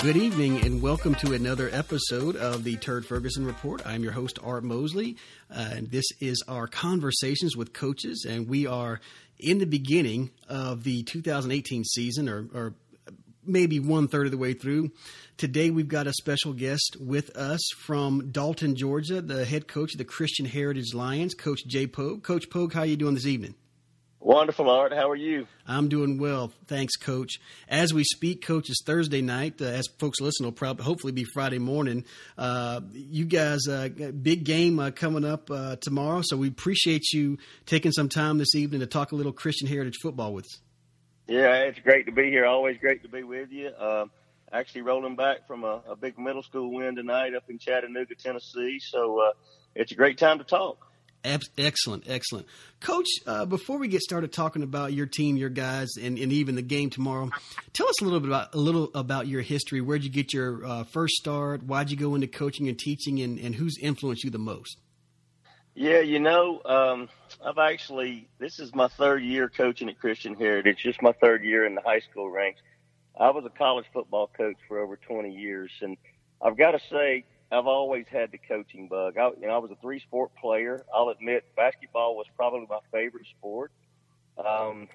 Good evening and welcome to another episode of the Turd Ferguson Report. I'm your host, Art Mosley, uh, and this is our conversations with coaches. And we are in the beginning of the 2018 season, or, or maybe one third of the way through. Today, we've got a special guest with us from Dalton, Georgia, the head coach of the Christian Heritage Lions, Coach Jay Pogue. Coach Pogue, how are you doing this evening? Wonderful, Art. How are you? I'm doing well. Thanks, Coach. As we speak, Coach, it's Thursday night. Uh, as folks listen, will probably hopefully be Friday morning. Uh, you guys, uh, big game uh, coming up uh, tomorrow, so we appreciate you taking some time this evening to talk a little Christian Heritage football with us. Yeah, it's great to be here. Always great to be with you. Um, actually, rolling back from a, a, big middle school win tonight up in Chattanooga, Tennessee. So uh, it's a great time to talk. Excellent, excellent. Coach, uh, before we get started talking about your team, your guys, and, and, even the game tomorrow, tell us a little bit about a little about your history. Where'd you get your uh, first start? Why'd you go into coaching and teaching, and, and who's influenced you the most? Yeah, you know, um, I've actually this is my third year coaching at Christian Heritage. It's just my third year in the high school ranks. I was a college football coach for over 20 years, and I've got to say, I've always had the coaching bug. I, you know, I was a three sport player. I'll admit basketball was probably my favorite sport. Um,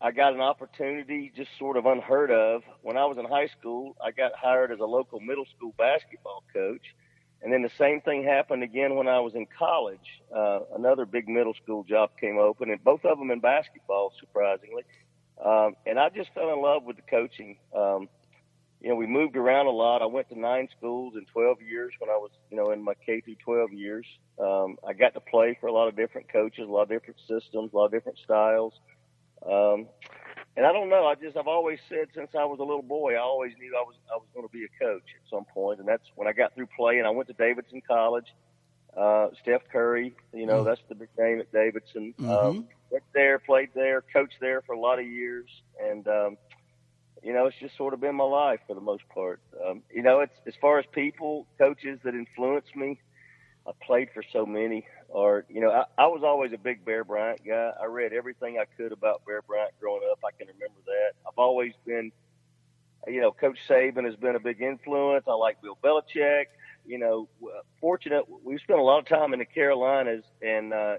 I got an opportunity just sort of unheard of. When I was in high school, I got hired as a local middle school basketball coach. And then the same thing happened again when I was in college. Uh, another big middle school job came open, and both of them in basketball, surprisingly. Um, and I just fell in love with the coaching. Um, you know, we moved around a lot. I went to nine schools in 12 years when I was, you know, in my K through 12 years. Um, I got to play for a lot of different coaches, a lot of different systems, a lot of different styles. Um, and I don't know. I just I've always said since I was a little boy, I always knew I was I was going to be a coach at some point, and that's when I got through playing. I went to Davidson College. Uh, Steph Curry, you know, mm that's the big name at Davidson. Mm-hmm. Um, went there, played there, coached there for a lot of years, and um, you know, it's just sort of been my life for the most part. Um, you know, it's as far as people, coaches that influenced me. I played for so many. Or you know, I, I was always a big Bear Bryant guy. I read everything I could about Bear Bryant growing up. I can remember that. I've always been, you know, Coach Saban has been a big influence. I like Bill Belichick. You know, fortunate we spent a lot of time in the Carolinas and uh,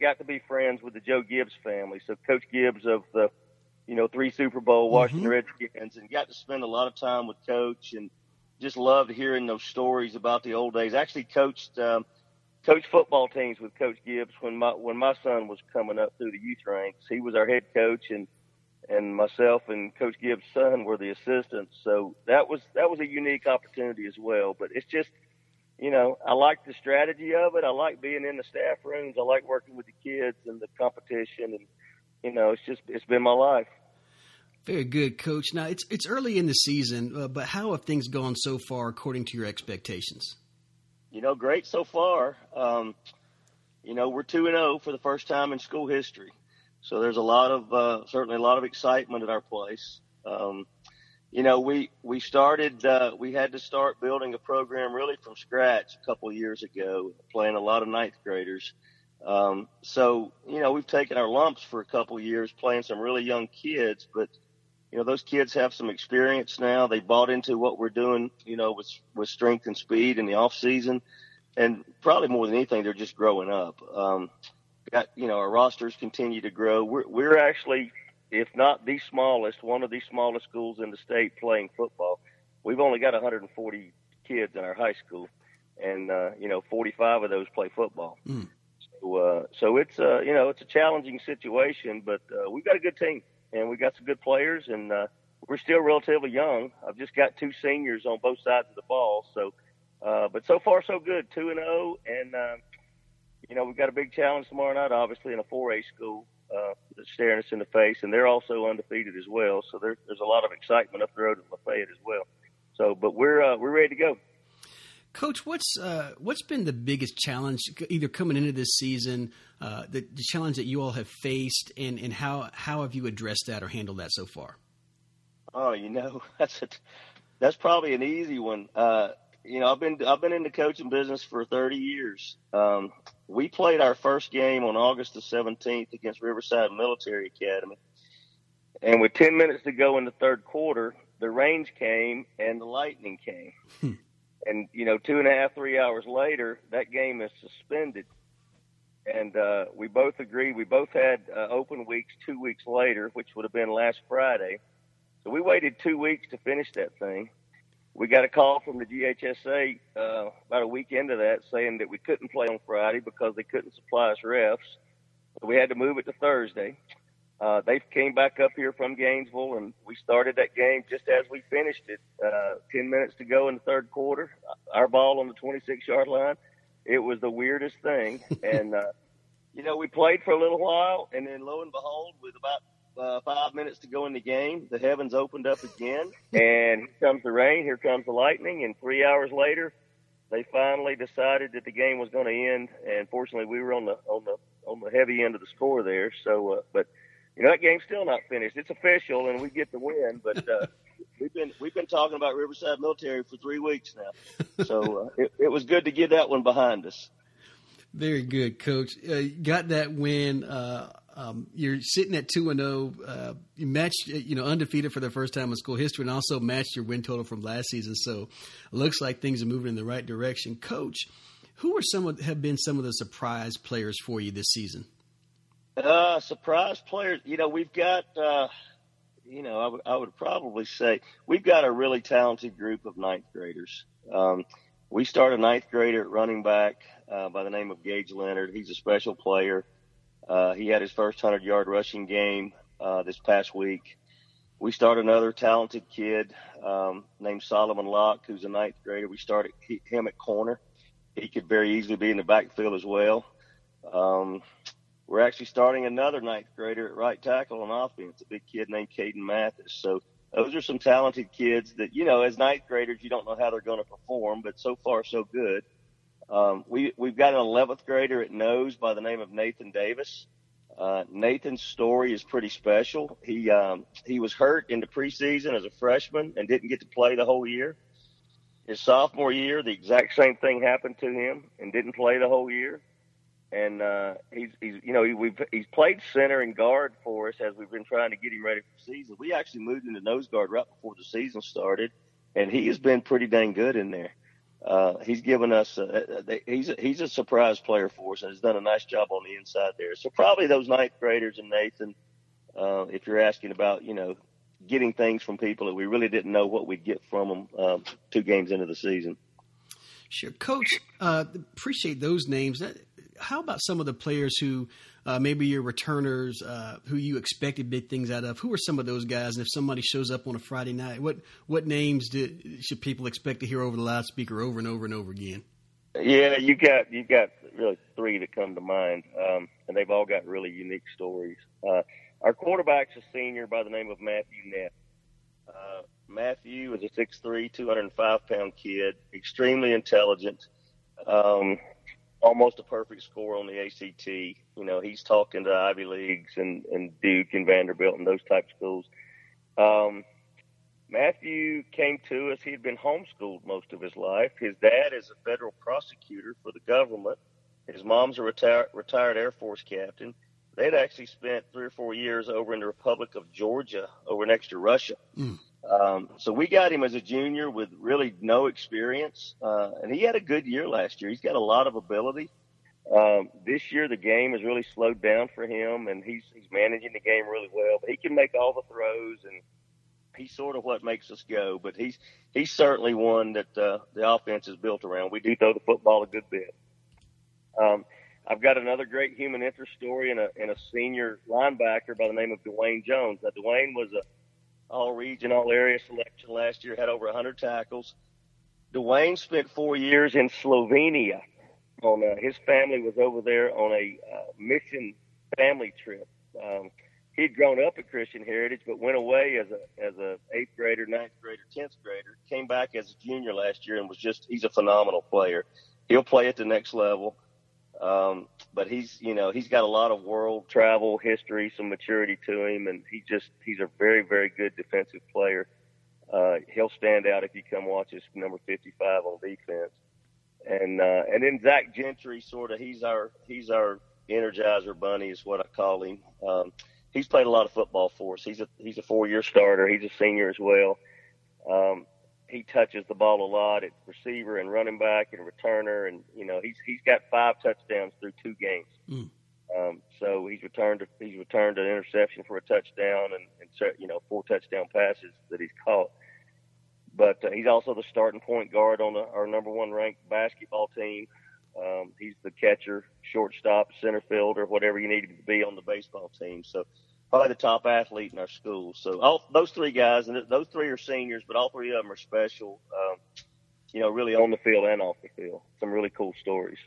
got to be friends with the Joe Gibbs family. So Coach Gibbs of the you know, three Super Bowl Washington mm-hmm. Redskins and got to spend a lot of time with coach and just loved hearing those stories about the old days. I Actually coached, um, coached football teams with Coach Gibbs when my, when my son was coming up through the youth ranks. He was our head coach and, and myself and Coach Gibbs' son were the assistants. So that was, that was a unique opportunity as well. But it's just, you know, I like the strategy of it. I like being in the staff rooms. I like working with the kids and the competition and, you know, it's just it's been my life. Very good, Coach. Now it's it's early in the season, uh, but how have things gone so far according to your expectations? You know, great so far. Um, you know, we're two and zero oh for the first time in school history, so there's a lot of uh, certainly a lot of excitement at our place. Um, you know, we we started uh, we had to start building a program really from scratch a couple of years ago, playing a lot of ninth graders. Um, so, you know, we've taken our lumps for a couple years playing some really young kids, but, you know, those kids have some experience now. They bought into what we're doing, you know, with, with strength and speed in the off season. And probably more than anything, they're just growing up. Um, got, you know, our rosters continue to grow. We're, we're actually, if not the smallest, one of the smallest schools in the state playing football. We've only got 140 kids in our high school and, uh, you know, 45 of those play football. Mm. So, uh, so it's uh, you know it's a challenging situation, but uh, we've got a good team and we got some good players, and uh, we're still relatively young. I've just got two seniors on both sides of the ball, so but so far so good, two and zero, oh, and uh, you know we've got a big challenge tomorrow night, obviously in a 4A school uh, that's staring us in the face, and they're also undefeated as well. So there, there's a lot of excitement up the road at Lafayette as well. So, but we're uh, we're ready to go. Coach, what's uh, what's been the biggest challenge, either coming into this season, uh, the, the, challenge that you all have faced, and, and how how have you addressed that or handled that so far? Oh, you know, that's a, that's probably an easy one. Uh, you know, I've been I've been in the coaching business for 30 years. Um, we played our first game on August the 17th against Riverside Military Academy, and with 10 minutes to go in the third quarter, the range came and the lightning came. And you know, two and a half, three hours later, that game is suspended. And uh, we both agreed. We both had uh, open weeks two weeks later, which would have been last Friday. So we waited two weeks to finish that thing. We got a call from the GHSA uh, about a week into that saying that we couldn't play on Friday because they couldn't supply us refs. So we had to move it to Thursday. Uh, they came back up here from Gainesville, and we started that game just as we finished it. Uh, Ten minutes to go in the third quarter, our ball on the 26-yard line. It was the weirdest thing, and uh, you know we played for a little while, and then lo and behold, with about uh, five minutes to go in the game, the heavens opened up again, and here comes the rain, here comes the lightning, and three hours later, they finally decided that the game was going to end. And fortunately, we were on the on the on the heavy end of the score there. So, uh, but you know that game's still not finished. It's official, and we get the win. But uh, we've been we've been talking about Riverside Military for three weeks now, so uh, it, it was good to get that one behind us. Very good, Coach. Uh, got that win. Uh, um, you're sitting at two and zero. Oh, uh, you matched, uh, you know, undefeated for the first time in school history, and also matched your win total from last season. So, it looks like things are moving in the right direction. Coach, who are some of have been some of the surprise players for you this season? Uh, surprise players. You know, we've got. Uh, you know, I, w- I would probably say we've got a really talented group of ninth graders. Um, we start a ninth grader at running back uh, by the name of Gage Leonard. He's a special player. Uh, he had his first 100 yard rushing game uh, this past week. We start another talented kid um, named Solomon Locke, who's a ninth grader. We started him at corner. He could very easily be in the backfield as well. Um, we're actually starting another ninth grader at right tackle on offense, a big kid named Caden Mathis. So those are some talented kids that, you know, as ninth graders, you don't know how they're going to perform, but so far so good. Um, we, we've got an 11th grader at nose by the name of Nathan Davis. Uh, Nathan's story is pretty special. He, um, he was hurt in the preseason as a freshman and didn't get to play the whole year. His sophomore year, the exact same thing happened to him and didn't play the whole year and uh, he's he's you know he, we've he's played center and guard for us as we've been trying to get him ready for season. We actually moved into nose guard right before the season started, and he has been pretty dang good in there. Uh, he's given us uh, he's a, he's a surprise player for us and has done a nice job on the inside there. So probably those ninth graders and Nathan, uh, if you're asking about you know getting things from people that we really didn't know what we'd get from them um, two games into the season. Sure, Coach. Uh, appreciate those names how about some of the players who uh, maybe your returners uh, who you expected big things out of? Who are some of those guys? And if somebody shows up on a Friday night, what what names did, should people expect to hear over the loudspeaker over and over and over again? Yeah, you got you got really three that come to mind, um, and they've all got really unique stories. Uh, our quarterback's a senior by the name of Matthew Neff. Uh, Matthew is a 6'3", 205 pound kid, extremely intelligent. Um, almost a perfect score on the ACT. You know, he's talking to Ivy Leagues and, and Duke and Vanderbilt and those type schools. Um, Matthew came to us. He had been homeschooled most of his life. His dad is a federal prosecutor for the government. His mom's a retired retired Air Force captain. They'd actually spent three or four years over in the Republic of Georgia, over next to Russia. Mm. Um, so we got him as a junior with really no experience, uh, and he had a good year last year. He's got a lot of ability. Um, this year the game has really slowed down for him, and he's he's managing the game really well. But he can make all the throws, and he's sort of what makes us go. But he's he's certainly one that uh, the offense is built around. We do throw the football a good bit. Um, I've got another great human interest story in a in a senior linebacker by the name of Dwayne Jones. Now Dwayne was a all region, all area selection last year, had over 100 tackles. Dwayne spent four years in Slovenia. On uh, his family was over there on a uh, mission family trip. Um, he'd grown up at Christian Heritage, but went away as a as a eighth grader, ninth grader, tenth grader. Came back as a junior last year and was just he's a phenomenal player. He'll play at the next level. Um, but he's, you know, he's got a lot of world travel history, some maturity to him, and he just, he's a very, very good defensive player. Uh, he'll stand out if you come watch his number 55 on defense. And, uh, and then Zach Gentry, sort of, he's our, he's our energizer bunny is what I call him. Um, he's played a lot of football for us. He's a, he's a four year starter. He's a senior as well. Um, he touches the ball a lot at receiver and running back and returner, and you know he's he's got five touchdowns through two games. Mm. Um, so he's returned he's returned an interception for a touchdown and, and you know four touchdown passes that he's caught. But uh, he's also the starting point guard on the, our number one ranked basketball team. Um, he's the catcher, shortstop, center fielder, whatever you need to be on the baseball team. So probably the top athlete in our school. So all those three guys, and those three are seniors, but all three of them are special. Um, you know, really on the field and off the field. Some really cool stories.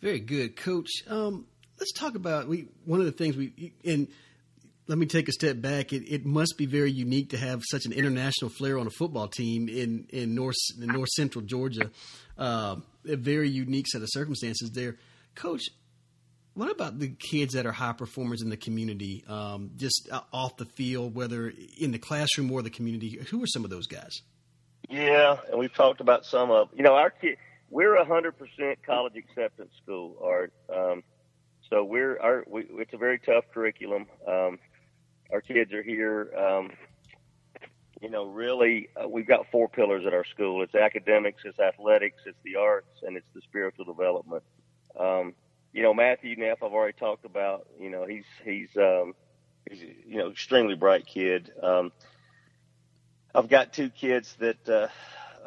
Very good, Coach. Um, let's talk about we one of the things we and let me take a step back. It, it, must be very unique to have such an international flair on a football team in in north in north central Georgia. Uh, a very unique set of circumstances there, Coach. What about the kids that are high performers in the community, um, just off the field, whether in the classroom or the community? Who are some of those guys? Yeah, and we've talked about some of. You know, our kid, we're a hundred percent college acceptance school, Art. Um, so we're our we, it's a very tough curriculum. Um, our kids are here. Um, you know, really, uh, we've got four pillars at our school. It's academics, it's athletics, it's the arts, and it's the spiritual development. Um, you know, Matthew Neff, I've already talked about. You know, he's he's um, he's you know extremely bright kid. Um, I've got two kids that uh,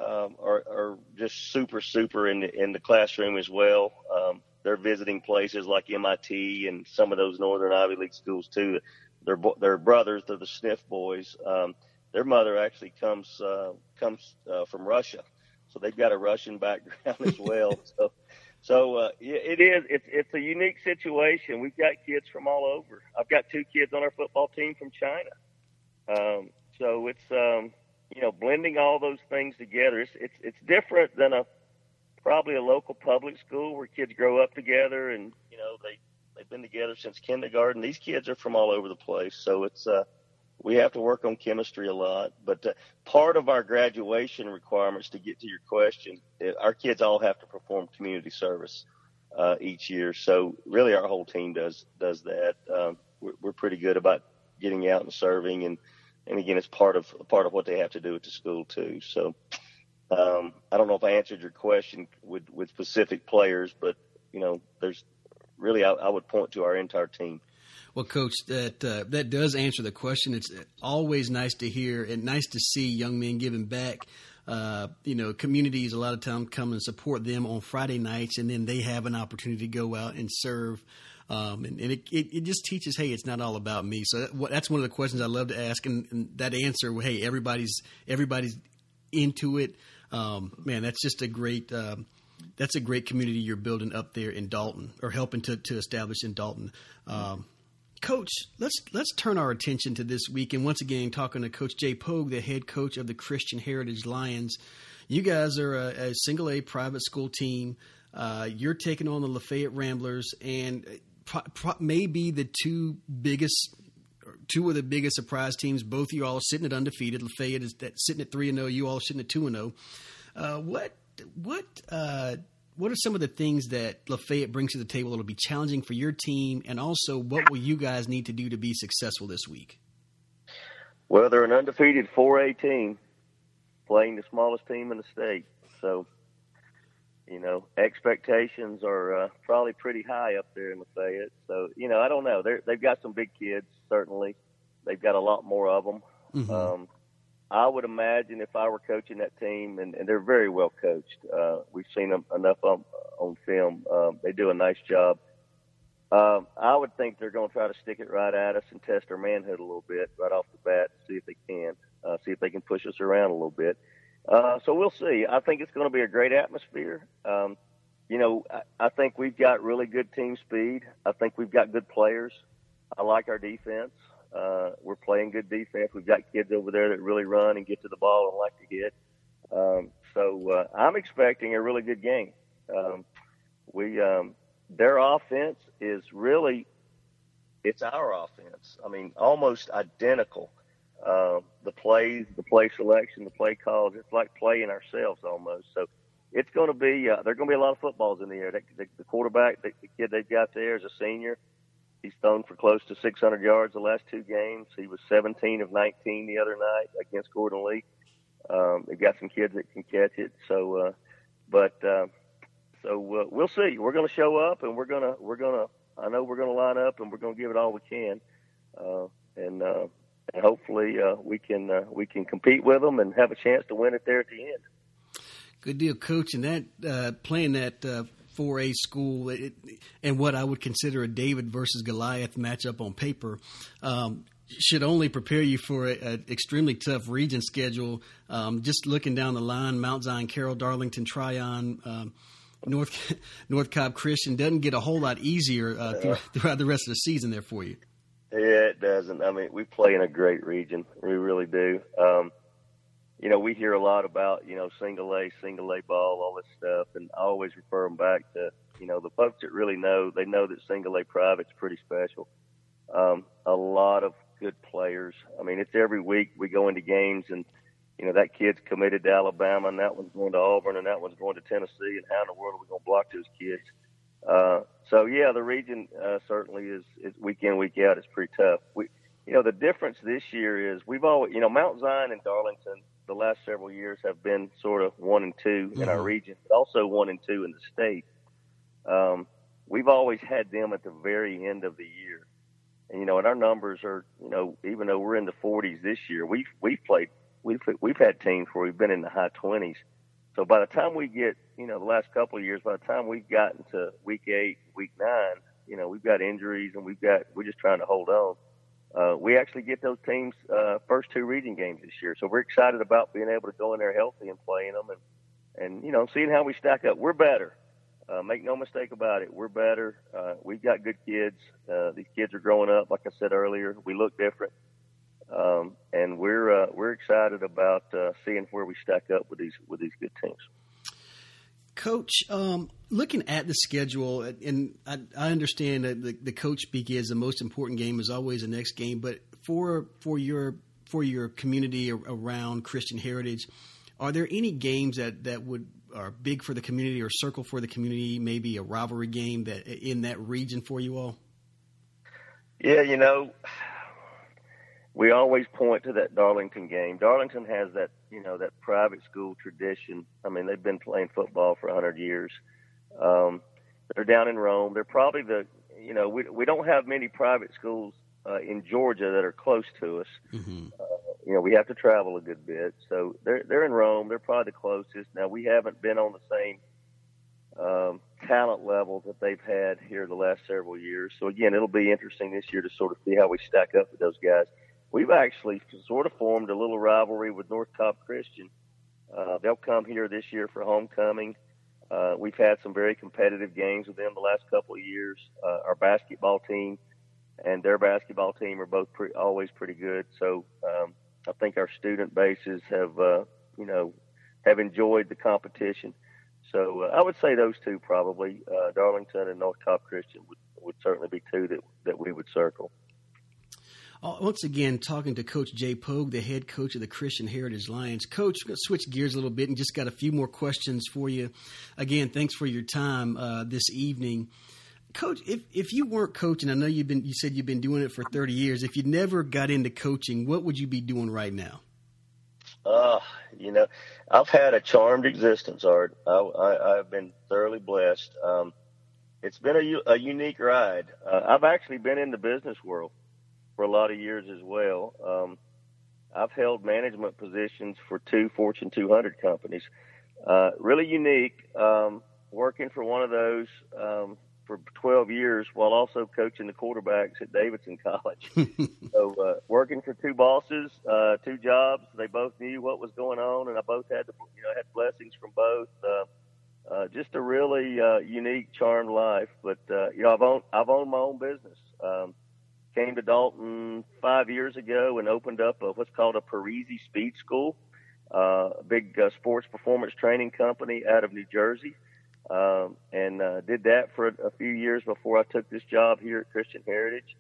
um, are, are just super super in the in the classroom as well. Um, they're visiting places like MIT and some of those Northern Ivy League schools too. They're they're brothers. They're the Sniff boys. Um, their mother actually comes uh, comes uh, from Russia, so they've got a Russian background as well. so so uh, it is it's it's a unique situation. We've got kids from all over. I've got two kids on our football team from China. Um, so it's um, you know blending all those things together. It's it's it's different than a probably a local public school where kids grow up together and you know they they've been together since kindergarten. These kids are from all over the place, so it's uh we have to work on chemistry a lot. But uh, part of our graduation requirements to get to your question, uh, our kids all have to perform community service uh, each year. So really, our whole team does does that. Um, we're, we're pretty good about getting out and serving, and and again, it's part of part of what they have to do at the school too. So um, I don't know if I answered your question with, with specific players, but you know, there's really I, I would point to our entire team. Well, Coach, that uh, that does answer the question. It's always nice to hear and nice to see young men giving back. Uh, you know, communities a lot of time come and support them on Friday nights, and then they have an opportunity to go out and serve. Um, and, and it, it, it, just teaches, hey, it's not all about me. So that, that's one of the questions I love to ask, and, and that answer, hey, everybody's everybody's into it um, man, that's just a great. Um, that's a great community you're building up there in Dalton, or helping to, to establish in Dalton. Um, Coach, let's let's turn our attention to this week, and once again, talking to Coach Jay Pogue, the head coach of the Christian Heritage Lions. You guys are a, a single A private school team. Uh, you're taking on the Lafayette Ramblers, and pro, pro, maybe the two biggest two of the biggest surprise teams. Both of you all sitting at undefeated. Lafayette is sitting at three and zero. Oh. You all sitting at two and zero. Oh. Uh, what what uh, what are some of the things that Lafayette brings to the table that'll be challenging for your team, and also what will you guys need to do to be successful this week? Well, they're an undefeated 4A team playing the smallest team in the state, so you know expectations are uh, probably pretty high up there in Lafayette. So you know I don't know. They're, they've got some big kids certainly. They've got a lot more of them. Mm-hmm. Um, I would imagine if I were coaching that team, and, and they're very well coached. Uh, we've seen them enough on, on film. Um, they do a nice job. Um, I would think they're going to try to stick it right at us and test our manhood a little bit right off the bat, see if they can, uh, see if they can push us around a little bit. Uh, so we'll see. I think it's going to be a great atmosphere. Um, you know, I, I think we've got really good team speed. I think we've got good players. I like our defense. Uh, we're playing good defense. We've got kids over there that really run and get to the ball and like to hit. Um, so uh, I'm expecting a really good game. Um, we um, their offense is really it's our offense. I mean, almost identical. Uh, the plays, the play selection, the play calls. It's like playing ourselves almost. So it's going to be uh, there's going to be a lot of footballs in the air. The, the, the quarterback, the, the kid they've got there is a senior. He's thrown for close to 600 yards the last two games. He was 17 of 19 the other night against Gordon Lee. Um, they've got some kids that can catch it. So, uh, but uh, so uh, we'll see. We're going to show up, and we're gonna we're gonna. I know we're going to line up, and we're going to give it all we can, uh, and uh, and hopefully uh, we can uh, we can compete with them and have a chance to win it there at the end. Good deal, coach. And that uh, playing that uh, 4A school it, and what I would consider a David versus Goliath matchup on paper. Um, should only prepare you for an extremely tough region schedule. Um, just looking down the line, Mount Zion, Carroll, Darlington, Tryon, um, North North Cobb Christian doesn't get a whole lot easier uh, through, throughout the rest of the season there for you. Yeah, it doesn't. I mean, we play in a great region. We really do. Um, you know, we hear a lot about, you know, single A, single A ball, all this stuff, and I always refer them back to, you know, the folks that really know, they know that single A private's pretty special. Um, a lot of good players. I mean, it's every week we go into games and, you know, that kid's committed to Alabama and that one's going to Auburn and that one's going to Tennessee and how in the world are we going to block those kids? Uh, so yeah, the region, uh, certainly is, is week in, week out. It's pretty tough. We, you know, the difference this year is we've always, you know, Mount Zion and Darlington, the last several years have been sort of one and 2 mm-hmm. in our mm-hmm. region, but also one and two in the state. Um, we've always had them at the very end of the year. And, you know, and our numbers are, you know, even though we're in the 40s this year, we've, we've played, we've, we've had teams where we've been in the high 20s. So by the time we get, you know, the last couple of years, by the time we've gotten to week eight, week nine, you know, we've got injuries and we've got, we're just trying to hold on uh, we actually get those teams uh, first two region games this year. So we're excited about being able to go in there healthy and playing them, and and you know seeing how we stack up. We're better. Uh, make no mistake about it. We're better. Uh, we've got good kids. Uh, these kids are growing up. Like I said earlier, we look different, um, and we're uh, we're excited about uh, seeing where we stack up with these with these good teams. Coach, um, looking at the schedule, and I, I understand that the, the, coach is the most important game is always the next game, but for for your for your community around Christian Heritage, are there any games that, that would are big for the community or circle for the community? Maybe a rivalry game that in that region for you all. Yeah, you know, we always point to that Darlington game. Darlington has that, you know, that private school tradition. I mean, they've been playing football for a 100 years. Um, they're down in Rome. They're probably the, you know, we we don't have many private schools uh, in Georgia that are close to us. Mm-hmm. Uh, you know, we have to travel a good bit. So they're they're in Rome. They're probably the closest. Now we haven't been on the same um, talent level that they've had here the last several years. So again, it'll be interesting this year to sort of see how we stack up with those guys we've actually sort of formed a little rivalry with North Cobb Christian. Uh, they'll come here this year for homecoming. Uh, we've had some very competitive games with them the last couple of years. Uh, our basketball team and their basketball team are both pre- always pretty good. So um, I think our student bases have, uh, you know, have enjoyed the competition. So uh, I would say those two probably, uh, Darlington and North Cobb Christian would, would certainly be two that, that we would circle. Uh, once again, talking to Coach Jay Pogue, the head coach of the Christian Heritage Lions. Coach, we're going to switch gears a little bit and just got a few more questions for you. Again, thanks for your time uh, this evening. Coach, if, if you weren't coaching, I know you've been you said you've been doing it for 30 years. If you never got into coaching, what would you be doing right now? Uh, you know, I've had a charmed existence, Art. I, have been thoroughly blessed. Um, it's been a, a unique ride. Uh, I've actually been in the business world for a lot of years as well. Um, I've held management positions for two Fortune 200 companies. Uh, really unique. Um, working for one of those um, for 12 years while also coaching the quarterbacks at Davidson College. so uh, working for two bosses, uh, two jobs. They both knew what was going on, and I both had the, you know had blessings from both. Uh, uh, just a really uh, unique, charmed life. But uh, you know, I've owned I've owned my own business. Um, came to Dalton five years ago and opened up a, what's called a Parisi Speed School, uh, a big uh, sports performance training company out of New Jersey. Um, and uh, did that for a, a few years before I took this job here at Christian Heritage.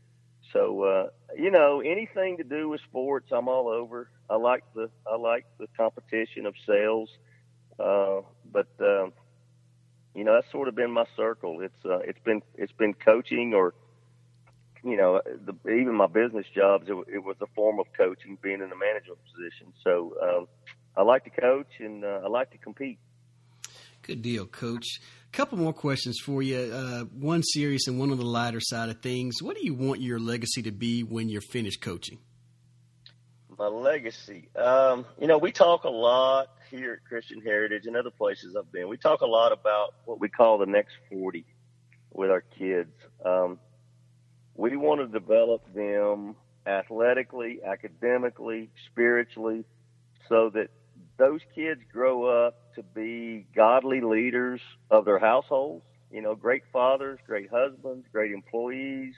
So uh, you know, anything to do with sports, I'm all over. I like the I like the competition of sales, uh, but um, you know that's sort of been my circle. It's uh, it's been it's been coaching or you know, the, even my business jobs, it, it was a form of coaching, being in a management position. So, um, I like to coach and uh, I like to compete. Good deal, Coach. A couple more questions for you. Uh, one serious and one on the lighter side of things. What do you want your legacy to be when you're finished coaching? My legacy. Um, you know, we talk a lot here at Christian Heritage and other places I've been. We talk a lot about what we call the next 40 with our kids. Um, we want to develop them athletically, academically, spiritually, so that those kids grow up to be godly leaders of their households, you know, great fathers, great husbands, great employees,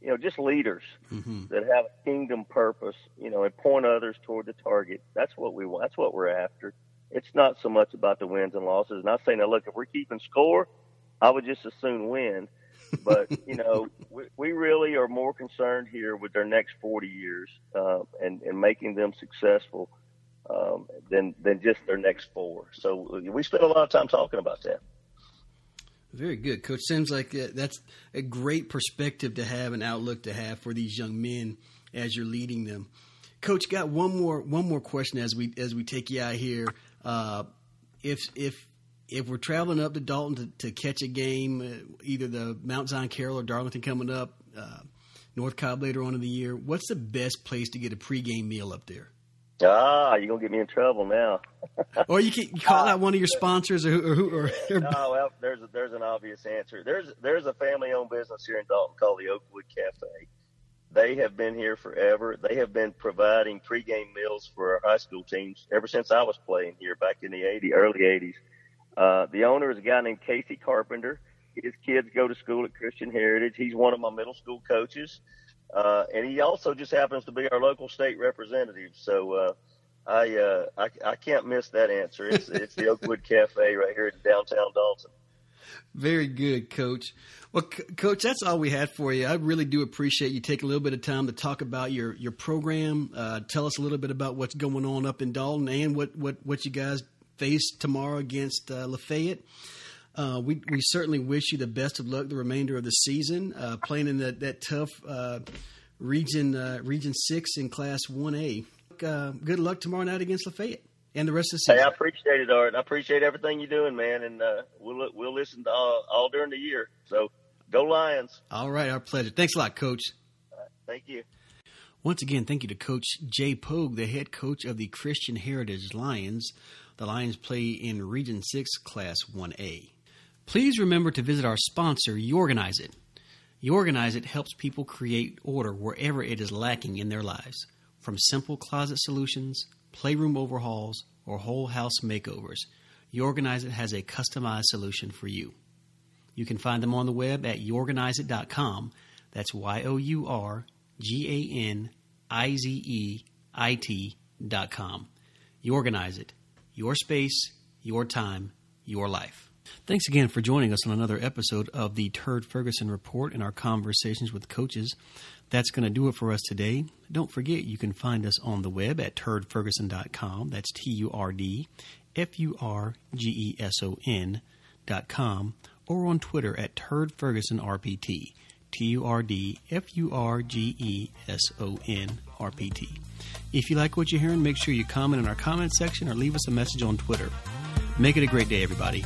you know, just leaders mm-hmm. that have a kingdom purpose, you know, and point others toward the target. That's what we want. That's what we're after. It's not so much about the wins and losses. Not saying that, look, if we're keeping score, I would just as soon win. But, you know, we, we really are more concerned here with their next 40 years uh, and, and making them successful um, than, than just their next four. So we spend a lot of time talking about that. Very good, Coach. Seems like uh, that's a great perspective to have, an outlook to have for these young men as you're leading them. Coach, got one more one more question as we as we take you out here. Uh, if if if we're traveling up to Dalton to, to catch a game, uh, either the Mount Zion Carroll or Darlington coming up, uh, North Cobb later on in the year, what's the best place to get a pregame meal up there? Ah, you're gonna get me in trouble now. or you can call out one of your sponsors, or, or, or, or no, well, there's a, there's an obvious answer. There's there's a family-owned business here in Dalton called the Oakwood Cafe. They have been here forever. They have been providing pregame meals for our high school teams ever since I was playing here back in the 80 early 80s. Uh, the owner is a guy named Kasey Carpenter. His kids go to school at Christian Heritage. He's one of my middle school coaches. Uh, and he also just happens to be our local state representative. So, uh, I, uh, I, I can't miss that answer. It's, it's the Oakwood Cafe right here in downtown Dalton. Very good, Coach. Well, C- Coach, that's all we had for you. I really do appreciate you taking a little bit of time to talk about your your program. Uh, tell us a little bit about what's going on up in Dalton and what what what you guys face tomorrow against uh, Lafayette. Uh, we we certainly wish you the best of luck the remainder of the season, uh, playing in that that tough uh, region uh, region six in Class One A. Uh, good luck tomorrow night against Lafayette and the rest of the season. Hey, I appreciate it, Art. I appreciate everything you're doing, man, and uh, we'll we'll listen to all, all, during the year. So go Lions! All right, our pleasure. Thanks a lot, Coach. thank you. Once again, thank you to Coach Jay Pogue, the head coach of the Christian Heritage Lions. The Lions play in Region 6, Class 1A. Please remember to visit our sponsor, Yourganize It. Yourganize It helps people create order wherever it is lacking in their lives, from simple closet solutions, playroom overhauls, or whole house makeovers. Yourganize It has a customized solution for you. You can find them on the web at yourganizeit.com. That's Y O U R G A N I Z E I T.com. Yourganize It. Your space, your time, your life. Thanks again for joining us on another episode of the Turd Ferguson Report and our conversations with coaches. That's going to do it for us today. Don't forget you can find us on the web at turdferguson.com. That's T U R D F U R G E S O N.com or on Twitter at Turd Ferguson RPT. T U R D F U R G E S O N R P T. If you like what you're hearing, make sure you comment in our comment section or leave us a message on Twitter. Make it a great day, everybody.